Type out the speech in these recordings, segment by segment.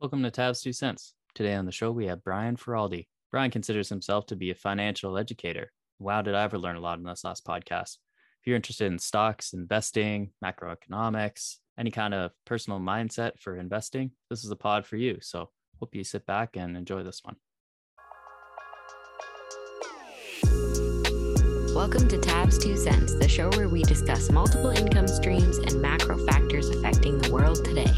Welcome to Tabs Two Cents. Today on the show, we have Brian Feroldi. Brian considers himself to be a financial educator. Wow, did I ever learn a lot in this last podcast? If you're interested in stocks, investing, macroeconomics, any kind of personal mindset for investing, this is a pod for you. So, hope you sit back and enjoy this one. Welcome to Tabs Two Cents, the show where we discuss multiple income streams and macro factors affecting the world today.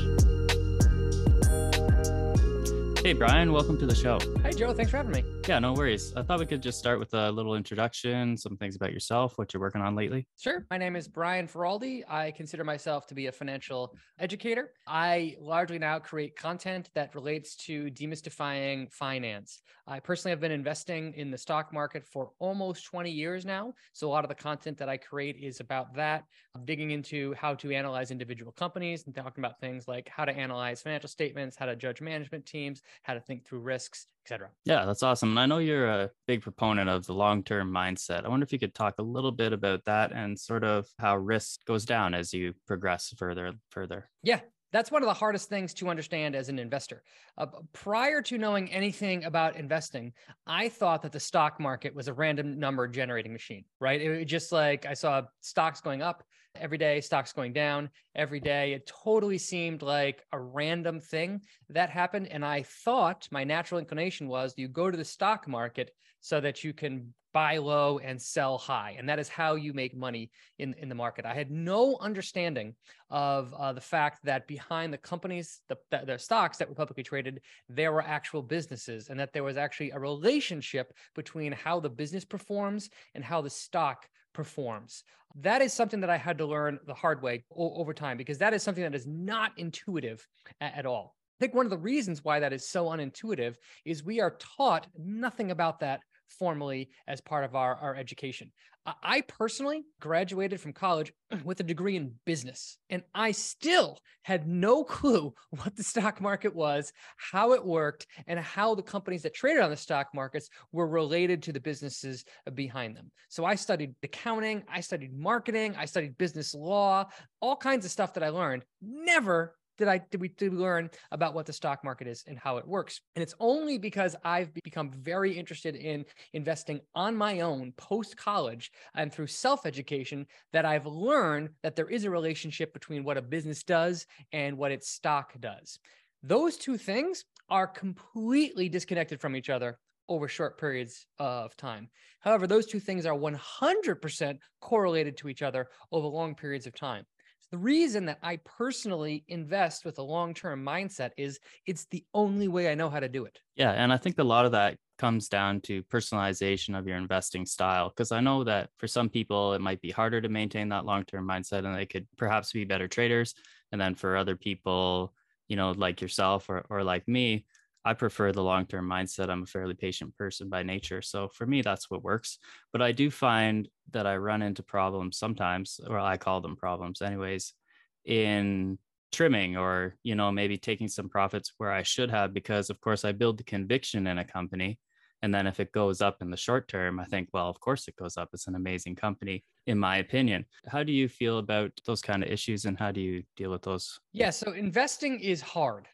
Hey, Brian, welcome to the show. Hey, Joe. Thanks for having me. Yeah, no worries. I thought we could just start with a little introduction, some things about yourself, what you're working on lately. Sure. My name is Brian Feroldi. I consider myself to be a financial educator. I largely now create content that relates to demystifying finance. I personally have been investing in the stock market for almost 20 years now. So, a lot of the content that I create is about that, I'm digging into how to analyze individual companies and talking about things like how to analyze financial statements, how to judge management teams, how to think through risks, etc. Yeah, that's awesome. And I know you're a big proponent of the long term mindset. I wonder if you could talk a little bit about that and sort of how risk goes down as you progress further and further. Yeah, that's one of the hardest things to understand as an investor. Uh, prior to knowing anything about investing, I thought that the stock market was a random number generating machine, right? It was just like I saw stocks going up every day, stocks going down every day. It totally seemed like a random thing that happened. And I thought my natural inclination was you go to the stock market so that you can buy low and sell high. And that is how you make money in, in the market. I had no understanding of uh, the fact that behind the companies, the, the, the stocks that were publicly traded, there were actual businesses and that there was actually a relationship between how the business performs and how the stock performs. That is something that I had to learn the hard way o- over time because that is something that is not intuitive a- at all. I think one of the reasons why that is so unintuitive is we are taught nothing about that formally as part of our, our education. I personally graduated from college with a degree in business, and I still had no clue what the stock market was, how it worked, and how the companies that traded on the stock markets were related to the businesses uh, behind them. So I studied accounting, I studied marketing, I studied business law, all kinds of stuff that I learned. Never did I did we did we learn about what the stock market is and how it works. And it's only because I've become very interested in investing on my own post college and through self education that I've learned that there is a relationship between what a business does and what its stock does. Those two things are completely disconnected from each other over short periods of time. However, those two things are 100% correlated to each other over long periods of time. The reason that I personally invest with a long term mindset is it's the only way I know how to do it. Yeah. And I think a lot of that comes down to personalization of your investing style. Because I know that for some people, it might be harder to maintain that long term mindset and they could perhaps be better traders. And then for other people, you know, like yourself or, or like me, I prefer the long term mindset. I'm a fairly patient person by nature. So for me, that's what works. But I do find that I run into problems sometimes, or I call them problems, anyways, in trimming or, you know, maybe taking some profits where I should have, because of course I build the conviction in a company. And then if it goes up in the short term, I think, well, of course it goes up. It's an amazing company, in my opinion. How do you feel about those kind of issues and how do you deal with those? Yeah. So investing is hard,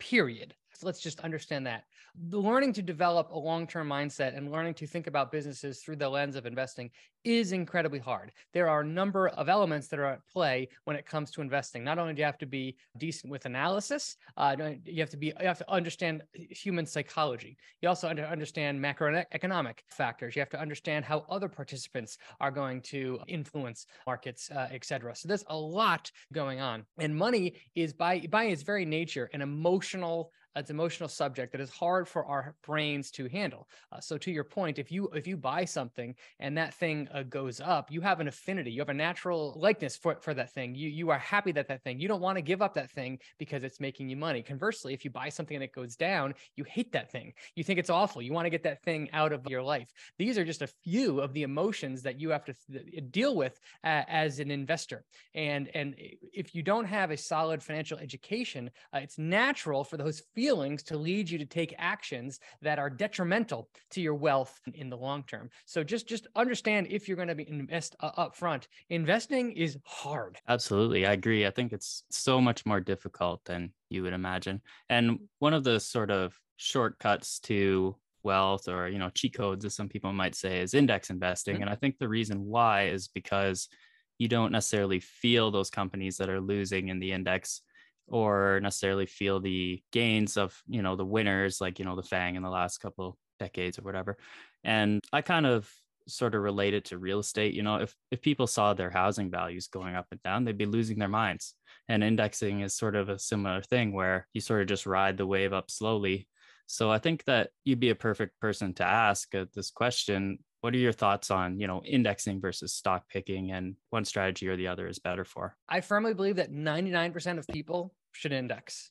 period let's just understand that. The learning to develop a long term mindset and learning to think about businesses through the lens of investing is incredibly hard. There are a number of elements that are at play when it comes to investing. Not only do you have to be decent with analysis, uh, you have to be you have to understand human psychology. You also have to understand macroeconomic factors. You have to understand how other participants are going to influence markets, uh. So there's a lot going on, and money is by by its very nature an emotional it's an emotional subject that is hard for our brains to handle. Uh, so to your point, if you if you buy something and that thing uh, goes up, you have an affinity, you have a natural likeness for for that thing. You you are happy that that thing. You don't want to give up that thing because it's making you money. Conversely, if you buy something and it goes down, you hate that thing. You think it's awful. You want to get that thing out of your life. These are just a few of the emotions that you have to th- deal with uh, as an investor. And and if you don't have a solid financial education, uh, it's natural for those feelings to lead you to take actions that are detrimental to your wealth in the long term. So just just understand if you're going to be invest uh, up front. Investing is hard. Absolutely. I agree. I think it's so much more difficult than you would imagine. And one of the sort of shortcuts to wealth or you know cheat codes as some people might say is index investing mm-hmm. and i think the reason why is because you don't necessarily feel those companies that are losing in the index or necessarily feel the gains of you know the winners like you know the fang in the last couple decades or whatever. And i kind of sort of relate it to real estate you know if if people saw their housing values going up and down they'd be losing their minds. And indexing is sort of a similar thing where you sort of just ride the wave up slowly. So i think that you'd be a perfect person to ask uh, this question what are your thoughts on you know indexing versus stock picking and one strategy or the other is better for? I firmly believe that 99% of people should index.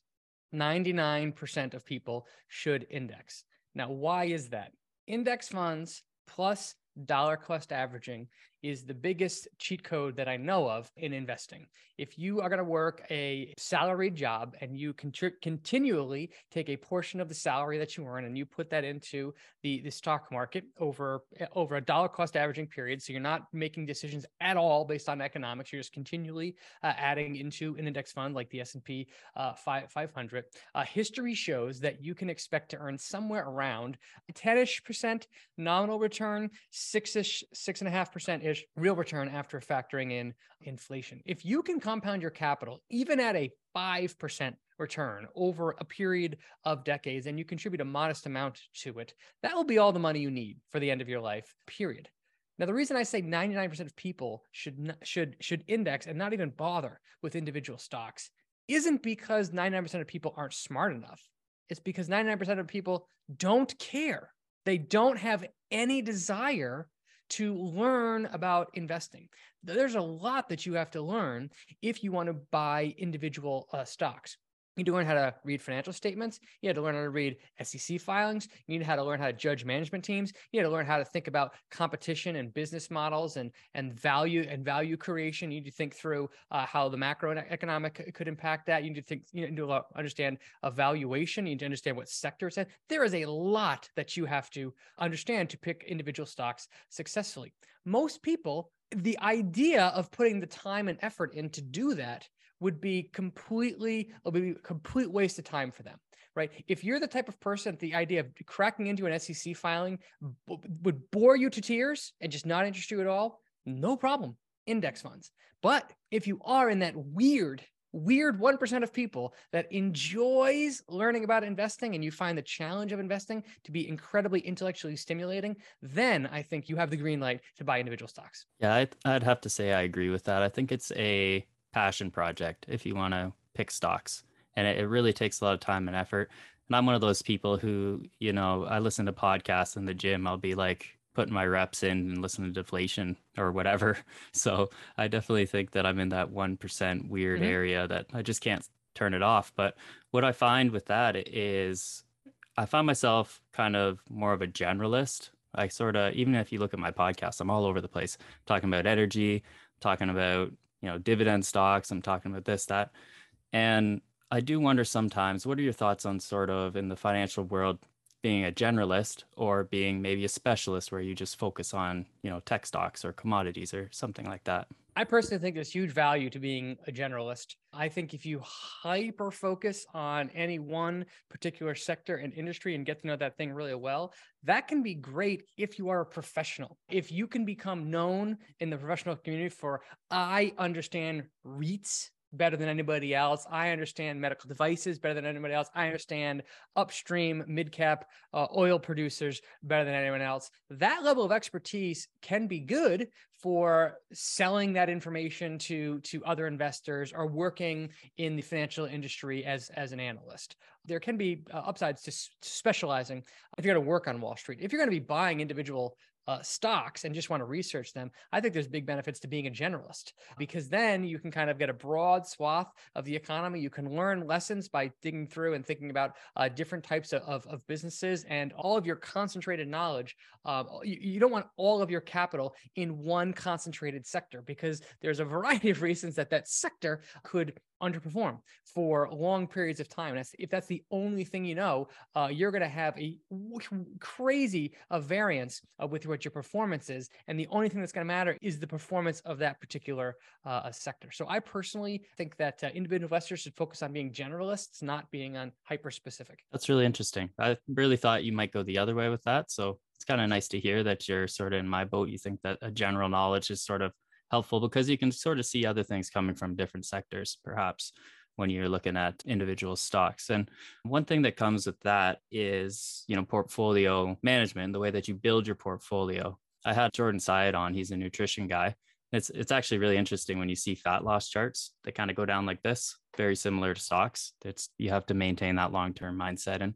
99% of people should index. Now why is that? Index funds plus dollar cost averaging is the biggest cheat code that I know of in investing. If you are going to work a salaried job and you contri- continually take a portion of the salary that you earn and you put that into the, the stock market over, over a dollar cost averaging period, so you're not making decisions at all based on economics, you're just continually uh, adding into an index fund like the S&P uh, 500, uh, history shows that you can expect to earn somewhere around 10-ish percent nominal return, 6-ish, 6.5% percentage real return after factoring in inflation. If you can compound your capital even at a 5% return over a period of decades and you contribute a modest amount to it, that will be all the money you need for the end of your life, period. Now, the reason I say 99% of people should should should index and not even bother with individual stocks isn't because 99% of people aren't smart enough. It's because 99% of people don't care. They don't have any desire to learn about investing. There's a lot that you have to learn if you want to buy individual uh, stocks. You need to learn how to read financial statements. You had to learn how to read SEC filings. You need how to learn how to judge management teams. You had to learn how to think about competition and business models and and value and value creation. You need to think through uh, how the macroeconomic could impact that. You need to think. You need to understand evaluation. You need to understand what sectors. There is a lot that you have to understand to pick individual stocks successfully. Most people, the idea of putting the time and effort in to do that would be completely would be a complete waste of time for them right? If you're the type of person the idea of cracking into an sec filing b- would bore you to tears and just not interest you at all no problem index funds. But if you are in that weird weird 1% of people that enjoys learning about investing and you find the challenge of investing to be incredibly intellectually stimulating then i think you have the green light to buy individual stocks. Yeah i'd, I'd have to say i agree with that. I think it's a passion project if you want to pick stocks. And it, it really takes a lot of time and effort. And I'm one of those people who, you know, I listen to podcasts in the gym. I'll be like putting my reps in and listening to deflation or whatever. So I definitely think that I'm in that 1% weird mm-hmm. area that I just can't turn it off. But what I find with that is I find myself kind of more of a generalist. I sort of, even if you look at my podcast, I'm all over the place talking about energy, talking about you know dividend stocks i'm talking about this that. And i do wonder sometimes what are your thoughts on sort of in the financial world being a generalist or being maybe a specialist where you just focus on you know tech stocks or commodities or something like that? I personally think there's huge value to being a generalist. I think if you hyper focus on any one particular sector and industry and get to know that thing really well that can be great if you are a professional. If you can become known in the professional community for i understand reits better than anybody else. I understand medical devices better than anybody else. I understand upstream, mid cap uh, oil producers better than anyone else. That level of expertise can be good for selling that information to to other investors or working in the financial industry as as an analyst. There can be uh, upsides to, s- to specializing if you're going to work on Wall Street. If you're going to be buying individual uh, stocks and just want to research them, I think there's big benefits to being a generalist because then you can kind of get a broad swath of the economy. You can learn lessons by digging through and thinking about uh, different types of, of, of, businesses and all of your concentrated knowledge. Uh, you, you don't want all of your capital in one concentrated sector because there's a variety of reasons that that sector could underperform for long periods of time. And if that's the only thing you know, uh, you're going to have a crazy uh, variance uh, with what your performance is. And the only thing that's going to matter is the performance of that particular uh, sector. So I personally think that uh, individual investors should focus on being generalists, not being on hyper specific. That's really interesting. I really thought you might go the other way with that. So it's kind of nice to hear that you're sort of in my boat. You think that a general knowledge is sort of helpful because you can sort of see other things coming from different sectors, perhaps when you're looking at individual stocks. And one thing that comes with that is, you know, portfolio management, the way that you build your portfolio. I had Jordan Syatt on, he's a nutrition guy. It's it's actually really interesting when you see fat loss charts. They kind of go down like this, very similar to stocks. It's you have to maintain that long-term mindset. And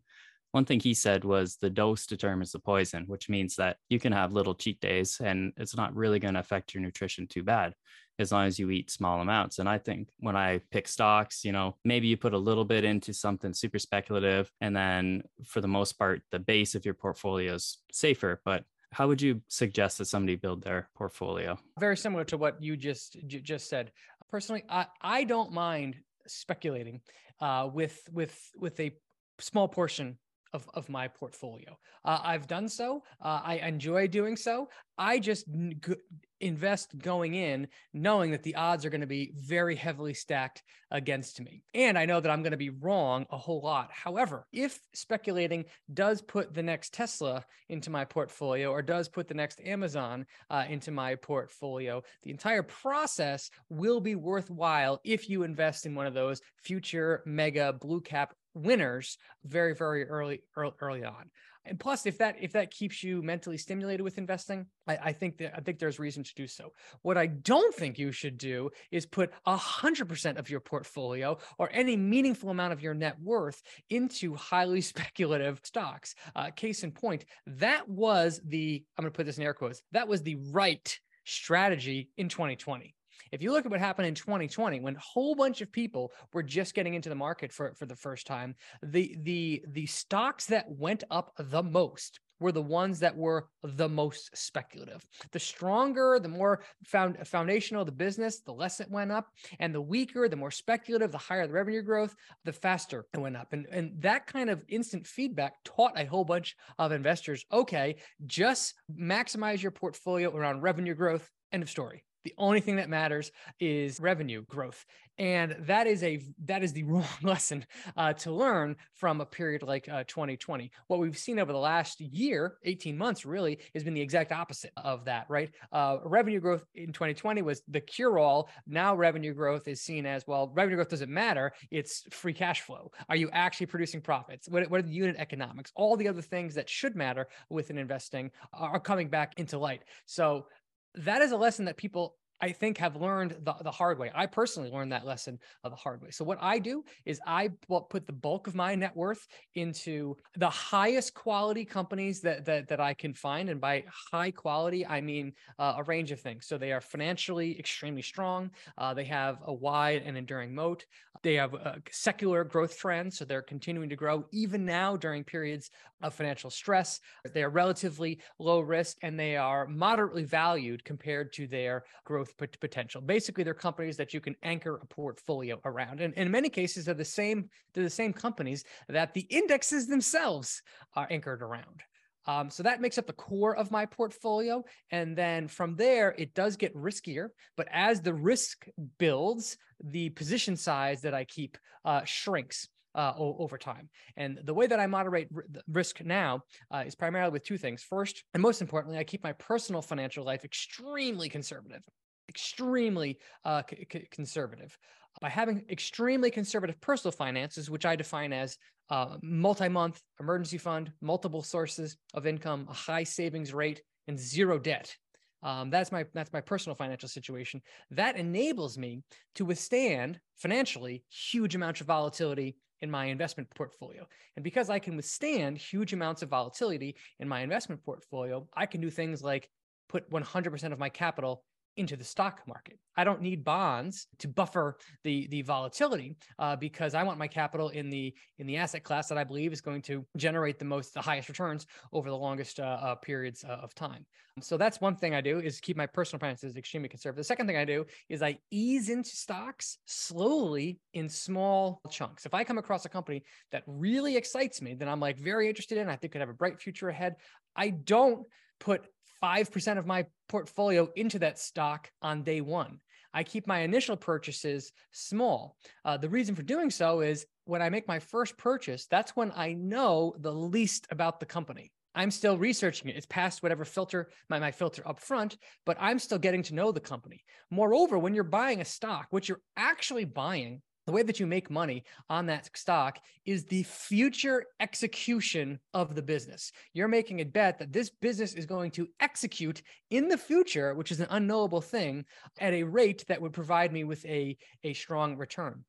one thing he said was the dose determines the poison, which means that you can have little cheat days and it's not really going to affect your nutrition too bad as long as you eat small amounts. And I think when I pick stocks, you know, maybe you put a little bit into something super speculative. And then for the most part, the base of your portfolio is safer. But how would you suggest that somebody build their portfolio? Very similar to what you just just said. Personally, I, I don't mind speculating uh, with with with a small portion of, of my portfolio. Uh, I've done so. Uh, I enjoy doing so. I just invest going in knowing that the odds are going to be very heavily stacked against me. And I know that I'm going to be wrong a whole lot. However, if speculating does put the next Tesla into my portfolio or does put the next Amazon uh, into my portfolio, the entire process will be worthwhile if you invest in one of those future mega blue cap winners very very early early, early on. And plus if that if that keeps you mentally stimulated with investing I, I, think that i think there's reason to do so. What i don't think you should do is put a hundred percent of your portfolio or any meaningful amount of your net worth into highly speculative stocks. Uh, case in point that was the i'm going to put this in air quotes that was the right strategy in 2020 if you look at what happened in 2020, when a whole bunch of people were just getting into the market for, for the first time, the the the stocks that went up the most were the ones that were the most speculative. The stronger, the more found, foundational the business, the less it went up. And the weaker, the more speculative, the higher the revenue growth, the faster it went up. And, and that kind of instant feedback taught a whole bunch of investors okay, just maximize your portfolio around revenue growth. End of story. The only thing that matters is revenue growth. And that is a that is the wrong lesson uh, to learn from a period like uh, 2020. What we've seen over the last year, 18 months, really, has been the exact opposite of that. Right? Uh, revenue growth in 2020 was the cure-all. Now revenue growth is seen as well. Revenue growth doesn't matter. It's free cash flow. Are you actually producing profits? What, what are the unit economics? All the other things that should matter within investing are coming back into light. So that is a lesson that people I think have learned the, the hard way. I personally learned that lesson of the hard way. So what I do is I put the bulk of my net worth into the highest quality companies that that, that I can find, and by high quality I mean uh, a range of things. So they are financially extremely strong. Uh, they have a wide and enduring moat. They have a secular growth trends, so they're continuing to grow even now during periods of financial stress. They are relatively low risk and they are moderately valued compared to their growth potential. Basically, they're companies that you can anchor a portfolio around. And in many cases, they're the same, they're the same companies that the indexes themselves are anchored around. Um, so that makes up the core of my portfolio. And then from there, it does get riskier. But as the risk builds, the position size that I keep uh, shrinks. Uh, over time. And the way that I moderate r- risk now uh, is primarily with two things. First, and most importantly, I keep my personal financial life extremely conservative, extremely uh, c- conservative. By having extremely conservative personal finances, which I define as uh, multi-month emergency fund, multiple sources of income, a high savings rate, and zero debt. Um, that's my that's my personal financial situation. That enables me to withstand financially huge amounts of volatility in my investment portfolio. And because I can withstand huge amounts of volatility in my investment portfolio, I can do things like put 100% of my capital into the stock market. I don't need bonds to buffer the the volatility uh, because I want my capital in the in the asset class that I believe is going to generate the most the highest returns over the longest uh, uh, periods uh, of time. So that's one thing I do is keep my personal finances extremely conservative. The second thing I do is I ease into stocks slowly in small chunks. If I come across a company that really excites me, then I'm like very interested in, I think could have a bright future ahead. I don't put 5% of my portfolio into that stock on day one. I keep my initial purchases small. Uh, the reason for doing so is when I make my first purchase, that's when I know the least about the company. I'm still researching it. It's past whatever filter, my, my filter up front, but I'm still getting to know the company. Moreover, when you're buying a stock, what you're actually buying the way that you make money on that stock is the future execution of the business. You're making a bet that this business is going to execute in the future, which is an unknowable thing, at a rate that would provide me with a, a strong return.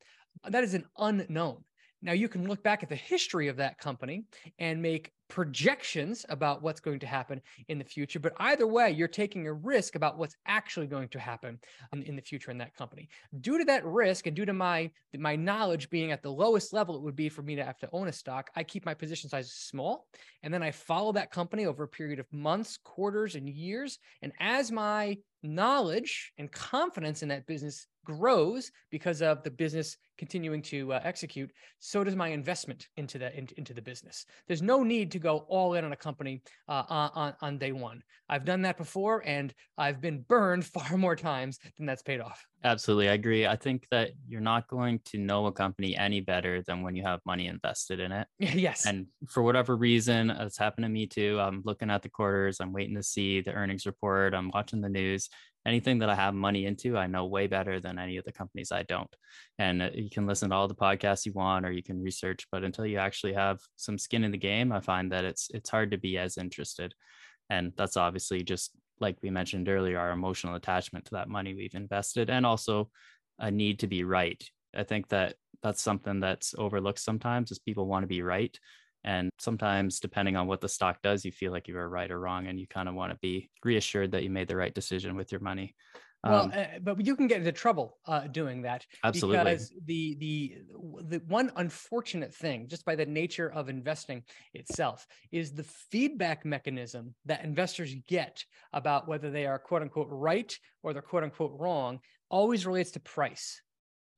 That is an unknown. Now, you can look back at the history of that company and make projections about what's going to happen in the future. But either way, you're taking a risk about what's actually going to happen in, in, the future in that company. Due to that risk and due to my my knowledge being at the lowest level it would be for me to have to own a stock, I keep my position size small. And then I follow that company over a period of months, quarters, and years. And as my knowledge and confidence in that business grows because of the business continuing to uh, execute so does my investment into the in, into the business. There's no need to go all in on a company uh, on, on day one. I've done that before and i've been burned far more times than that's paid off. Absolutely i agree. I think that you're not going to know a company any better than when you have money invested in it. Yes. And for whatever reason it's happened to me too. I'm looking at the quarters i'm waiting to see the earnings report i'm watching the news anything that I have money into, I know way better than any of the companies I don't. And uh, you can listen to all the podcasts you want, or you can research, but until you actually have some skin in the game, I find that it's it's hard to be as interested. And that's obviously just like we mentioned earlier, our emotional attachment to that money we've invested, and also a need to be right. I think that that's something that's overlooked sometimes is people want to be right and sometimes, depending on what the stock does, you feel like you were right or wrong, and you kind of want to be reassured that you made the right decision with your money. Well, um, uh, but you can get into trouble uh, doing that. Absolutely. Because the the the one unfortunate thing, just by the nature of investing itself, is the feedback mechanism that investors get about whether they are quote unquote right or they're quote unquote wrong always relates to price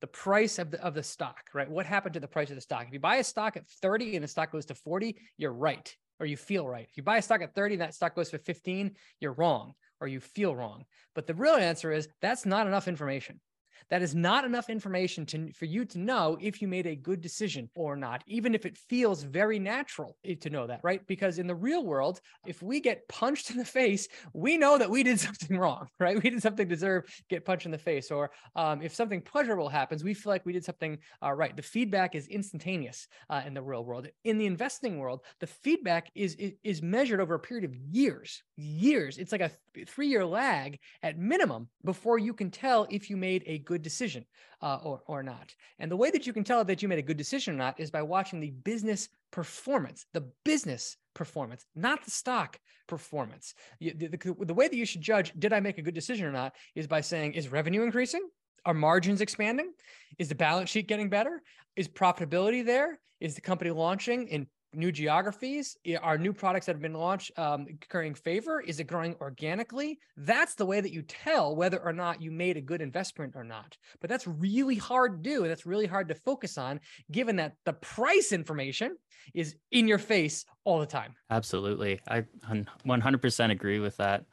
the price of the of the stock, right? What happened to the price of the stock? If you buy a stock at 30 and the stock goes to 40, you're right, or you feel right. If you buy a stock at 30 and that stock goes for 15, you're wrong, or you feel wrong. But the real answer is that's not enough information. That is not enough information to, for you to know if you made a good decision or not, even if it feels very natural to know that, right? Because in the real world, if we get punched in the face, we know that we did something wrong, right? We did something deserve get punched in the face. Or um, if something pleasurable happens, we feel like we did something uh, right. The feedback is instantaneous uh, in the real world. In the investing world, the feedback is, is, is measured over a period of years, years. It's like a three year lag at minimum before you can tell if you made a good decision uh, or, or not. And the way that you can tell that you made a good decision or not is by watching the business performance, the business performance, not the stock performance. You, the, the, the way that you should judge, did I make a good decision or not, is by saying, is revenue increasing? Are margins expanding? Is the balance sheet getting better? Is profitability there? Is the company launching in new geographies? Are new products that have been launched um, carrying favor? Is it growing organically? That's the way that you tell whether or not you made a good investment or not. But that's really hard to do. And that's really hard to focus on, given that the price information is in your face all the time. Absolutely. I 100% agree with that.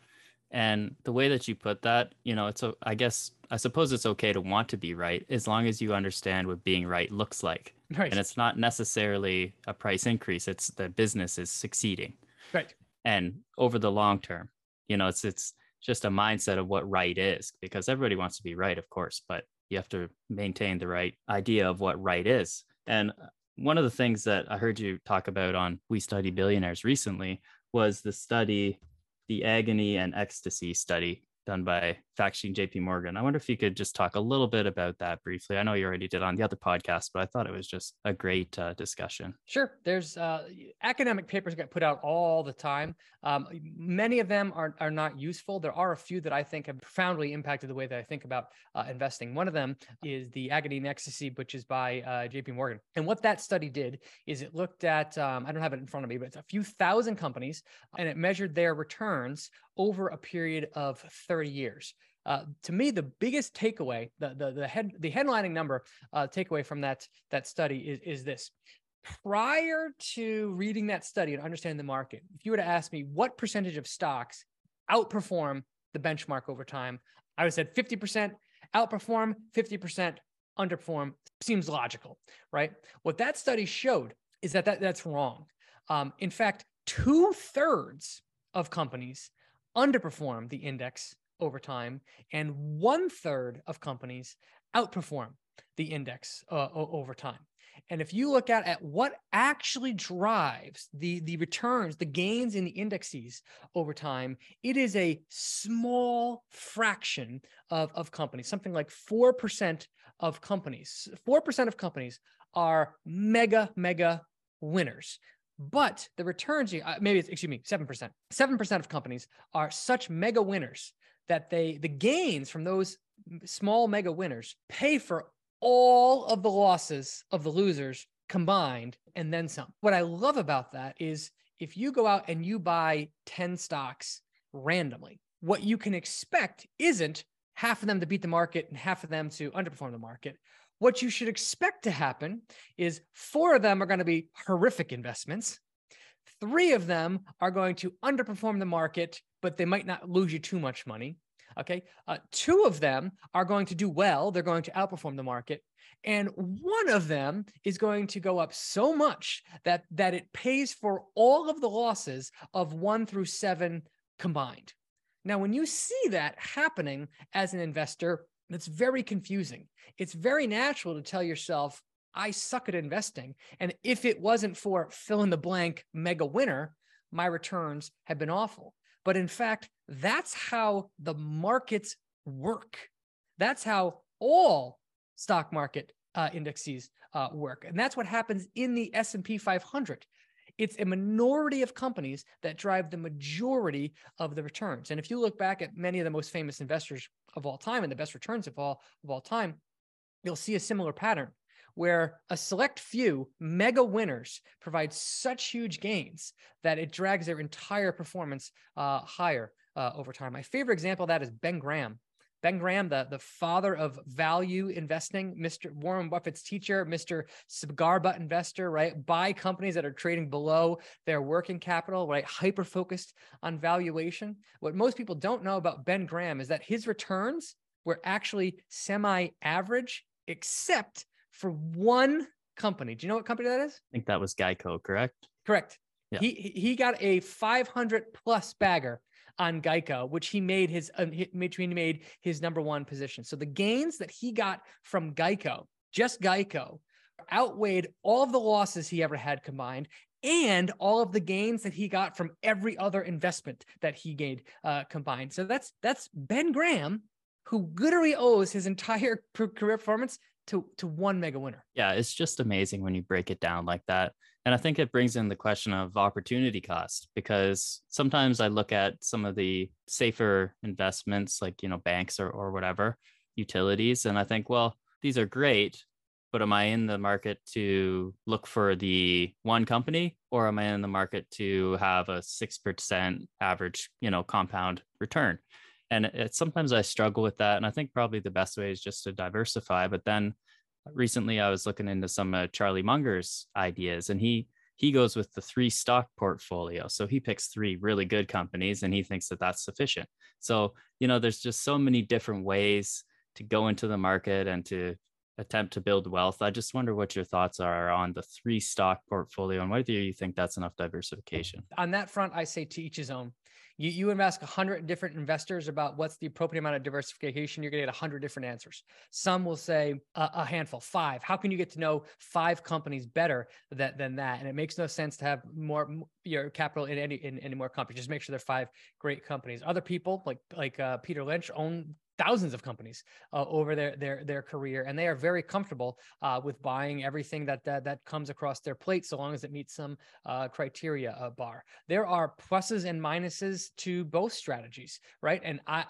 And the way that you put that, you know, it's, a, I guess, I suppose it's okay to want to be right as long as you understand what being right looks like Right. And it's not necessarily a price increase. It's the business is succeeding. Right. And over the long term, you know, it's it's just a mindset of what right is because everybody wants to be right, of course, but you have to maintain the right idea of what right is. And one of the things that I heard you talk about on We Study Billionaires recently was the study, the agony and ecstasy study done by Factsheet JP Morgan. I wonder if you could just talk a little bit about that briefly. I know you already did on the other podcast, but I thought it was just a great uh, discussion. Sure. There's uh, academic papers get put out all the time. Um, many of them are, are not useful. There are a few that I think have profoundly impacted the way that I think about uh, investing. One of them is the Agony and Ecstasy, which is by uh, JP Morgan. And what that study did is it looked at, um, I don't have it in front of me, but it's a few thousand companies and it measured their returns over a period of 30 years. Uh, to me, the biggest takeaway, the the, the head the headlining number uh, takeaway from that that study is is this: prior to reading that study and understanding the market, if you were to ask me what percentage of stocks outperform the benchmark over time, I would have said 50% outperform, 50% underperform. Seems logical, right? What that study showed is that, that that's wrong. Um, in fact, two thirds of companies underperform the index over time, and one third of companies outperform the index uh, over time. And if you look at, at what actually drives the, the returns, the gains in the indexes over time, it is a small fraction of, of companies, something like 4% of companies. 4% of companies are mega, mega winners. But the returns, uh, maybe it's, excuse me, 7%. 7% of companies are such mega winners that they, the gains from those small mega winners pay for all of the losses of the losers combined and then some. What I love about that is if you go out and you buy 10 stocks randomly, what you can expect isn't half of them to beat the market and half of them to underperform the market. What you should expect to happen is four of them are going to be horrific investments. Three of them are going to underperform the market, but they might not lose you too much money. Okay. Uh, two of them are going to do well. They're going to outperform the market. And one of them is going to go up so much that, that it pays for all of the losses of one through seven combined. Now, when you see that happening as an investor, it's very confusing. It's very natural to tell yourself, I suck at investing. And if it wasn't for fill in the blank mega winner, my returns have been awful. But in fact, that's how the markets work. That's how all stock market uh, indexes uh, work, and that's what happens in the S&P 500. It's a minority of companies that drive the majority of the returns. And if you look back at many of the most famous investors of all time and the best returns of all of all time, you'll see a similar pattern where a select few mega winners provide such huge gains that it drags their entire performance uh, higher uh, over time. My favorite example of that is Ben Graham. Ben Graham, the, the father of value investing, Mr. Warren Buffett's teacher, Mr. cigar butt investor, right? Buy companies that are trading below their working capital, right? Hyper focused on valuation. What most people don't know about Ben Graham is that his returns were actually semi average, except for one company. Do you know what company that is? I think that was Geico, correct? Correct. Yeah. He he got a 500 plus bagger on Geico, which he made his which he made his number one position. So the gains that he got from Geico, just Geico, outweighed all of the losses he ever had combined and all of the gains that he got from every other investment that he gained uh, combined. So that's that's Ben Graham, who literally owes his entire career performance to to one mega winner. Yeah, it's just amazing when you break it down like that. And I think it brings in the question of opportunity cost because sometimes I look at some of the safer investments like, you know, banks or or whatever, utilities and I think, well, these are great, but am I in the market to look for the one company or am I in the market to have a 6% average, you know, compound return? and it, sometimes i struggle with that and i think probably the best way is just to diversify but then recently i was looking into some of charlie munger's ideas and he he goes with the three stock portfolio so he picks three really good companies and he thinks that that's sufficient so you know there's just so many different ways to go into the market and to attempt to build wealth. I just wonder what your thoughts are on the three stock portfolio and whether you think that's enough diversification. On that front, I say to each his own. You, you invest 100 different investors about what's the appropriate amount of diversification, you're going to get 100 different answers. Some will say a, a, handful, five. How can you get to know five companies better that, than that? And it makes no sense to have more your capital in any in any more companies. Just make sure they're five great companies. Other people like like uh, Peter Lynch own thousands of companies uh, over their their their career, and they are very comfortable uh, with buying everything that, that that comes across their plate, so long as it meets some uh, criteria uh, bar. There are pluses and minuses to both strategies, right? And I,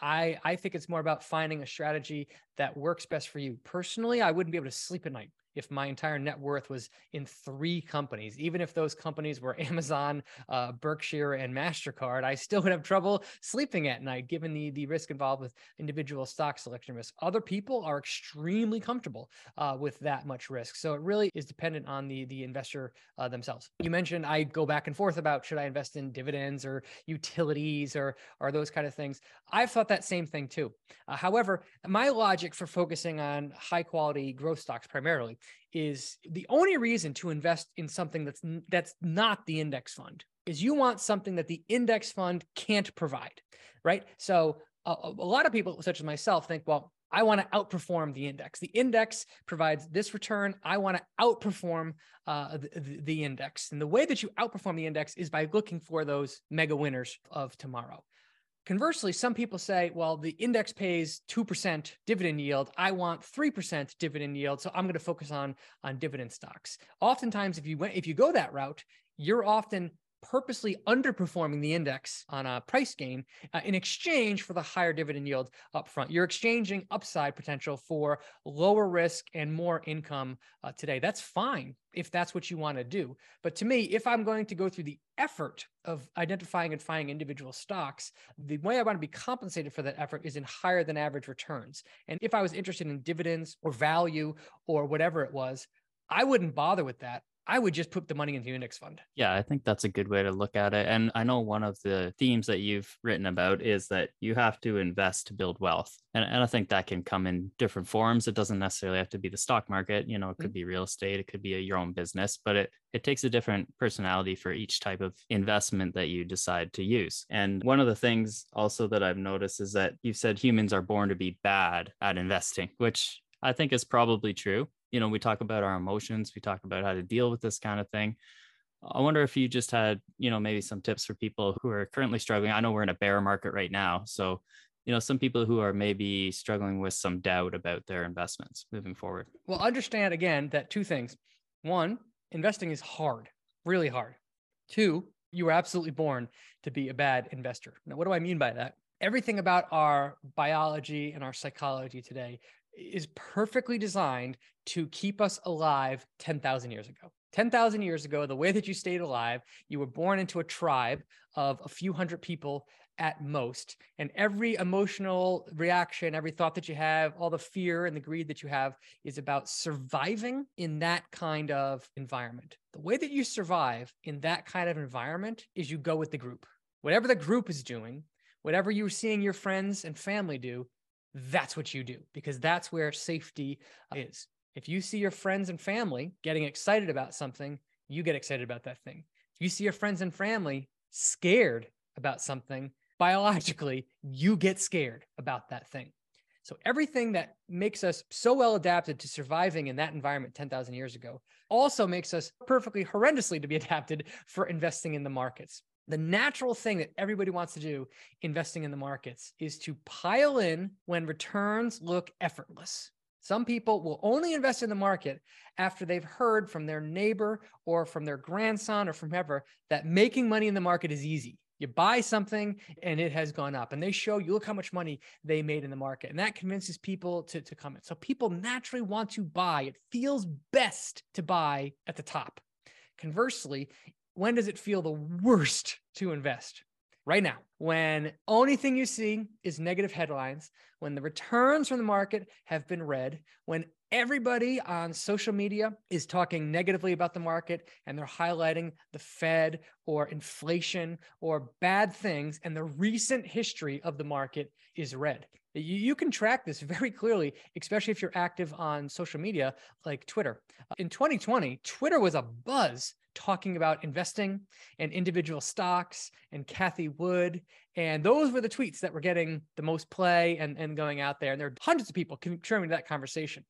I I think it's more about finding a strategy that works best for you. Personally, I wouldn't be able to sleep at night if my entire net worth was in three companies, even if those companies were Amazon, uh, Berkshire, and MasterCard, I still would have trouble sleeping at night given the, the risk involved with individual stock selection risk. Other people are extremely comfortable uh, with that much risk. So it really is dependent on the, the investor uh, themselves. You mentioned I go back and forth about should I invest in dividends or utilities or, or those kind of things. I've thought that same thing too. Uh, however, my logic for focusing on high quality growth stocks primarily is the only reason to invest in something that's that's not the index fund is you want something that the index fund can't provide, right? So a, a lot of people, such as myself, think, well, I want to outperform the index. The index provides this return. I want to outperform uh, the, the, index. And the way that you outperform the index is by looking for those mega winners of tomorrow. Conversely, some people say, well, the index pays 2% dividend yield. I want 3% dividend yield. So I'm going to focus on, on dividend stocks. Oftentimes, if you went, if you go that route, you're often purposely underperforming the index on a price gain uh, in exchange for the higher dividend yield upfront. You're exchanging upside potential for lower risk and more income uh, today. That's fine if that's what you want to do. But to me, if I'm going to go through the effort of identifying and finding individual stocks, the way I want to be compensated for that effort is in higher than average returns. And if I was interested in dividends or value or whatever it was, I wouldn't bother with that. I would just put the money into the index fund. Yeah, I think that's a good way to look at it. And I know one of the themes that you've written about is that you have to invest to build wealth. And, and I think that can come in different forms. It doesn't necessarily have to be the stock market. You know, it could mm-hmm. be real estate, it could be a, your own business, but it, it takes a different personality for each type of investment that you decide to use. And one of the things also that I've noticed is that you've said humans are born to be bad at investing, which I think is probably true you know, we talk about our emotions, we talk about how to deal with this kind of thing. I wonder if you just had, you know, maybe some tips for people who are currently struggling. I know we're in a bear market right now. So, you know, some people who are maybe struggling with some doubt about their investments moving forward. Well, understand again that two things. One, investing is hard, really hard. Two, you were absolutely born to be a bad investor. Now, what do I mean by that? Everything about our biology and our psychology today is perfectly designed to keep us alive 10,000 years ago. 10,000 years ago, the way that you stayed alive, you were born into a tribe of a few hundred people at most. And every emotional reaction, every thought that you have, all the fear and the greed that you have is about surviving in that kind of environment. The way that you survive in that kind of environment is you go with the group. Whatever the group is doing, whatever you're seeing your friends and family do, that's what you do because that's where safety uh, is. If you see your friends and family getting excited about something, you get excited about that thing. If you see your friends and family scared about something, biologically, you get scared about that thing. So everything that makes us so well adapted to surviving in that environment 10,000 years ago also makes us perfectly horrendously to be adapted for investing in the markets the natural thing that everybody wants to do investing in the markets is to pile in when returns look effortless. Some people will only invest in the market after they've heard from their neighbor or from their grandson or from whoever that making money in the market is easy. You buy something and it has gone up, and they show you look how much money they made in the market. And that convinces people to, to come in. So people naturally want to buy. It feels best to buy at the top. Conversely, when does it feel the worst to invest? Right now, when only thing you see is negative headlines, when the returns from the market have been red, when everybody on social media is talking negatively about the market and they're highlighting the Fed or inflation or bad things, and the recent history of the market is red. You, you can track this very clearly, especially if you're active on social media like Twitter. In 2020, Twitter was a buzz talking about investing and individual stocks and Cathie Wood. And those were the tweets that were getting the most play and, and going out there. And there are hundreds of people contributing to that conversation.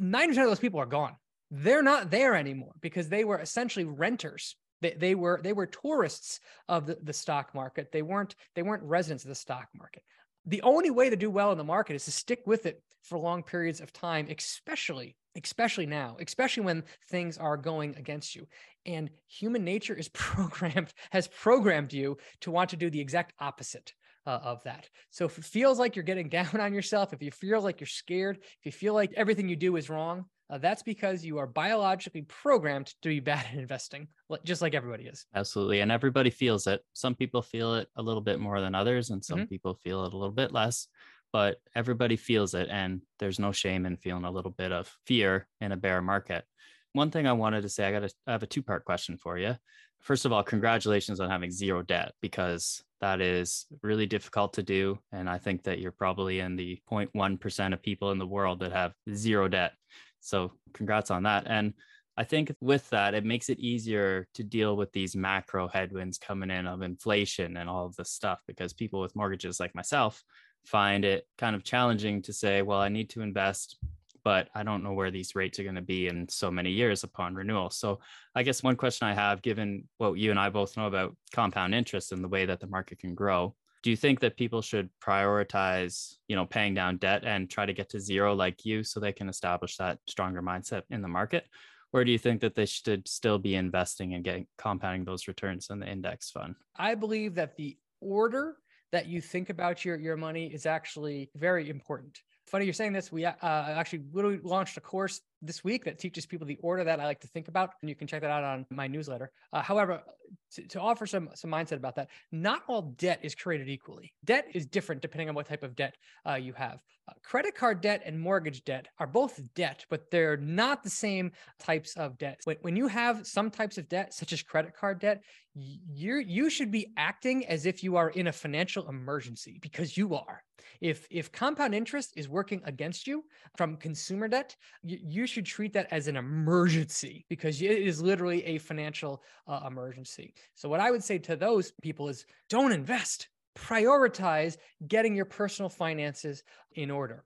90% of those people are gone. They're not there anymore because they were essentially renters. They, they were they were tourists of the, the stock market. They weren't they weren't residents of the stock market. The only way to do well in the market is to stick with it for long periods of time, especially especially now, especially when things are going against you. And human nature is programmed, has programmed you to want to do the exact opposite uh, of that. So if it feels like you're getting down on yourself, if you feel like you're scared, if you feel like everything you do is wrong, uh, that's because you are biologically programmed to be bad at investing, just like everybody is. Absolutely. And everybody feels it. Some people feel it a little bit more than others, and some mm-hmm. people feel it a little bit less but everybody feels it and there's no shame in feeling a little bit of fear in a bear market. One thing i wanted to say i got I have a two part question for you. First of all congratulations on having zero debt because that is really difficult to do and i think that you're probably in the 0.1% of people in the world that have zero debt. So congrats on that. And I think with that, it makes it easier to deal with these macro headwinds coming in of inflation and all of this stuff because people with mortgages like myself find it kind of challenging to say, well, I need to invest, but I don't know where these rates are going to be in so many years upon renewal. So I guess one question I have, given what you and I both know about compound interest and the way that the market can grow, do you think that people should prioritize, you know, paying down debt and try to get to zero like you so they can establish that stronger mindset in the market? Or do you think that they should still be investing and getting compounding those returns in the index fund? I believe that the order that you think about your, your money is actually very important. Funny you're saying this. We uh, actually literally launched a course this week that teaches people the order that I like to think about, and you can check that out on my newsletter. Uh, however, to, to, offer some some mindset about that, not all debt is created equally. Debt is different depending on what type of debt uh, you have. Uh, credit card debt and mortgage debt are both debt, but they're not the same types of debt. When, when you have some types of debt, such as credit card debt, you you should be acting as if you are in a financial emergency because you are. If if compound interest is working against you from consumer debt, you, you should treat that as an emergency because it is literally a financial uh, emergency. So, what I would say to those people is don't invest, prioritize getting your personal finances in order.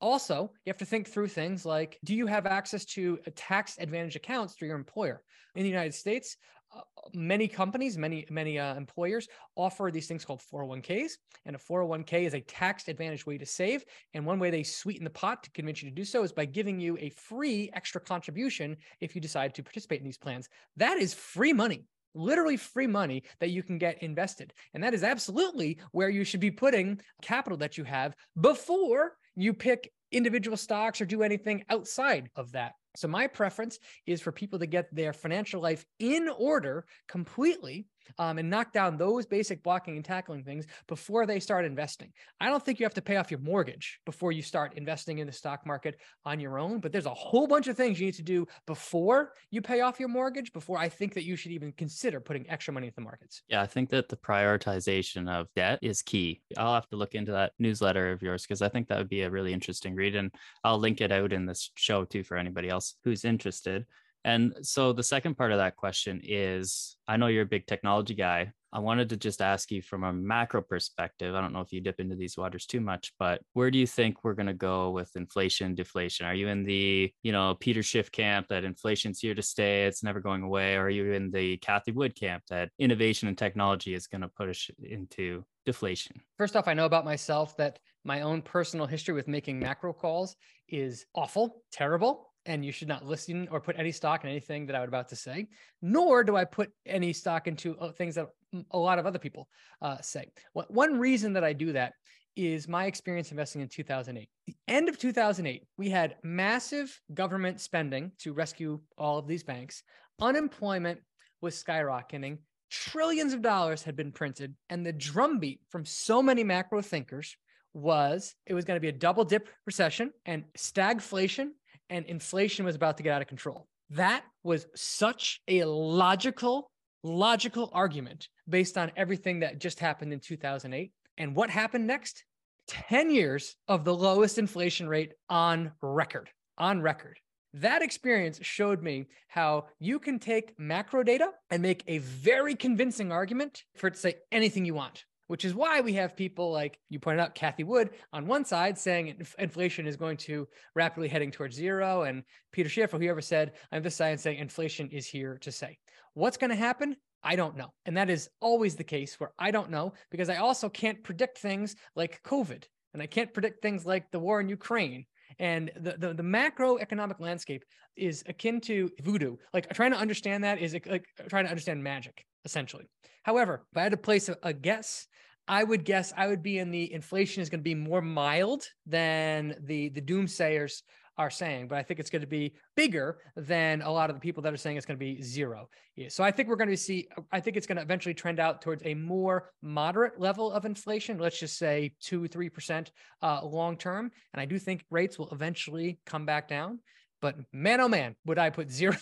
Also, you have to think through things like do you have access to tax advantage accounts through your employer? In the United States, uh, many companies, many many uh, employers offer these things called 401ks, and a 401k is a tax advantage way to save. And one way they sweeten the pot to convince you to do so is by giving you a free extra contribution if you decide to participate in these plans. That is free money literally free money that you can get invested. And that is absolutely where you should be putting capital that you have before you pick individual stocks or do anything outside of that. So, my preference is for people to get their financial life in order completely um, and knock down those basic blocking and tackling things before they start investing. I don't think you have to pay off your mortgage before you start investing in the stock market on your own, but there's a whole bunch of things you need to do before you pay off your mortgage, before I think that you should even consider putting extra money into the markets. Yeah, I think that the prioritization of debt is key. I'll have to look into that newsletter of yours because I think that would be a really interesting read. And I'll link it out in this show too for anybody else who's interested. And so the second part of that question is I know you're a big technology guy. I wanted to just ask you from a macro perspective. I don't know if you dip into these waters too much, but where do you think we're going to go with inflation, deflation? Are you in the, you know, Peter Schiff camp that inflation's here to stay, it's never going away? Or are you in the Cathie Wood camp that innovation and technology is going to push into deflation? First off, I know about myself that my own personal history with making macro calls is awful, terrible and you should not listen or put any stock in anything that I would about to say, nor do I put any stock into uh, things that a lot of other people uh, say. One reason that I do that is my experience investing in 2008. The end of 2008, we had massive government spending to rescue all of these banks. Unemployment was skyrocketing. Trillions of dollars had been printed, and the drumbeat from so many macro thinkers was it was going to be a double dip recession and stagflation and inflation was about to get out of control. That was such a logical, logical argument based on everything that just happened in 2008. And what happened next? 10 years of the lowest inflation rate on record, on record. That experience showed me how you can take macro data and make a very convincing argument for it to say anything you want which is why we have people like you pointed out, Cathie Wood on one side saying inflation is going to rapidly heading towards zero, and Peter Schiff or whoever said on this side saying inflation is here to stay. What's going to happen? I don't know. And that is always the case where I don't know because I also can't predict things like COVID and I can't predict things like the war in Ukraine. And the, the, the macroeconomic landscape is akin to voodoo. Like trying to understand that is like trying to understand magic, essentially. However, if I had to place a, a guess, I would guess I would be in the inflation is going to be more mild than the the doomsayers are saying, but I think it's going to be bigger than a lot of the people that are saying it's going to be zero. Yeah, so I think we're going to see, I think it's going to eventually trend out towards a more moderate level of inflation. Let's just say two, 3% uh, long term. And I do think rates will eventually come back down. But man, oh man, would I put zero,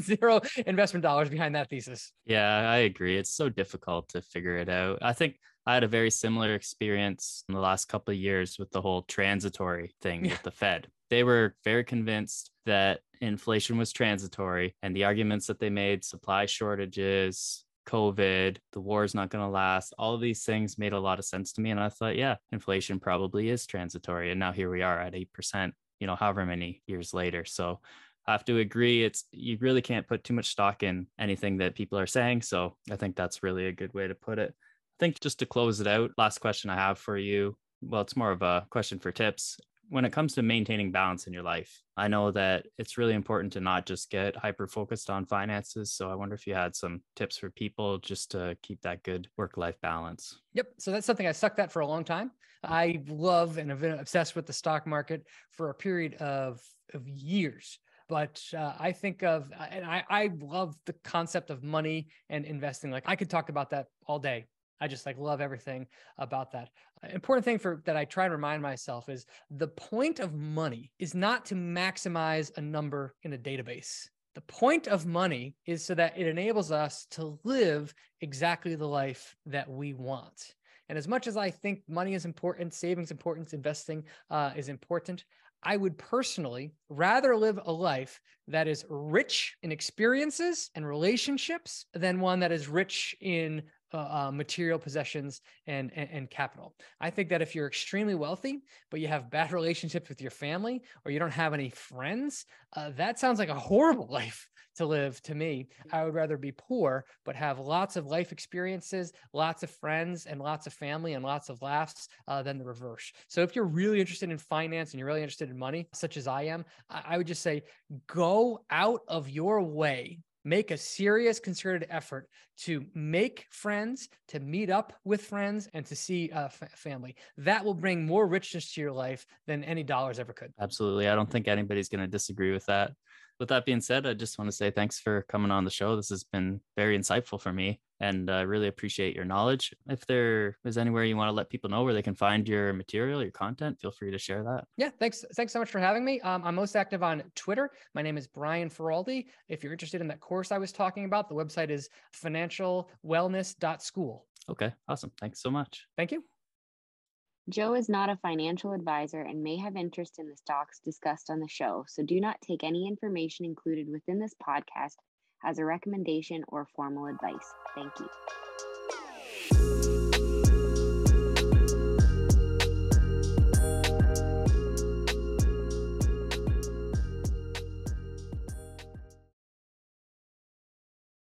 zero investment dollars behind that thesis? Yeah, I agree. It's so difficult to figure it out. I think I had a very similar experience in the last couple of years with the whole transitory thing yeah. with the Fed. They were very convinced that inflation was transitory, and the arguments that they made supply shortages, COVID, the war is not going to last. All of these things made a lot of sense to me. And I thought, yeah, inflation probably is transitory. And now here we are at 8%, you know, however many years later. So I have to agree. It's you really can't put too much stock in anything that people are saying. So I think that's really a good way to put it. I think just to close it out, last question I have for you. Well, it's more of a question for tips. When it comes to maintaining balance in your life, I know that it's really important to not just get hyper focused on finances. So I wonder if you had some tips for people just to keep that good work life balance. Yep. So that's something I sucked at for a long time. I love and have been obsessed with the stock market for a period of, of years but uh, I think of, and I, I love the concept of money and investing. Like I could talk about that all day. I just like love everything about that. Uh, important thing for that I try and remind myself is the point of money is not to maximize a number in a database. The point of money is so that it enables us to live exactly the life that we want. And as much as I think money is important, savings important, investing uh, is important, I would personally rather live a life that is rich in experiences and relationships than one that is rich in uh, uh, material possessions and, and, and capital. I think that if you're extremely wealthy but you have bad relationships with your family or you don't have any friends, uh, that sounds like a horrible life to live to me. I would rather be poor but have lots of life experiences, lots of friends, and lots of family and lots of laughs uh, than the reverse. So if you're really interested in finance and you're really interested in money, such as I am, I would just say go out of your way make a serious concerted effort to make friends, to meet up with friends, and to see uh, family. That will bring more richness to your life than any dollars ever could. Absolutely. I don't think anybody's going to disagree with that with that being said, I just want to say thanks for coming on the show. This has been very insightful for me and I really appreciate your knowledge. If there is anywhere you want to let people know where they can find your material, your content, feel free to share that. Yeah, thanks. Thanks so much for having me. Um, I'm most active on Twitter. My name is Brian Feroldi. If you're interested in that course I was talking about, the website is financialwellness.school. Okay, awesome. Thanks so much. Thank you. Joe is not a financial advisor and may have interest in the stocks discussed on the show, so do not take any information included within this podcast as a recommendation or formal advice. Thank you.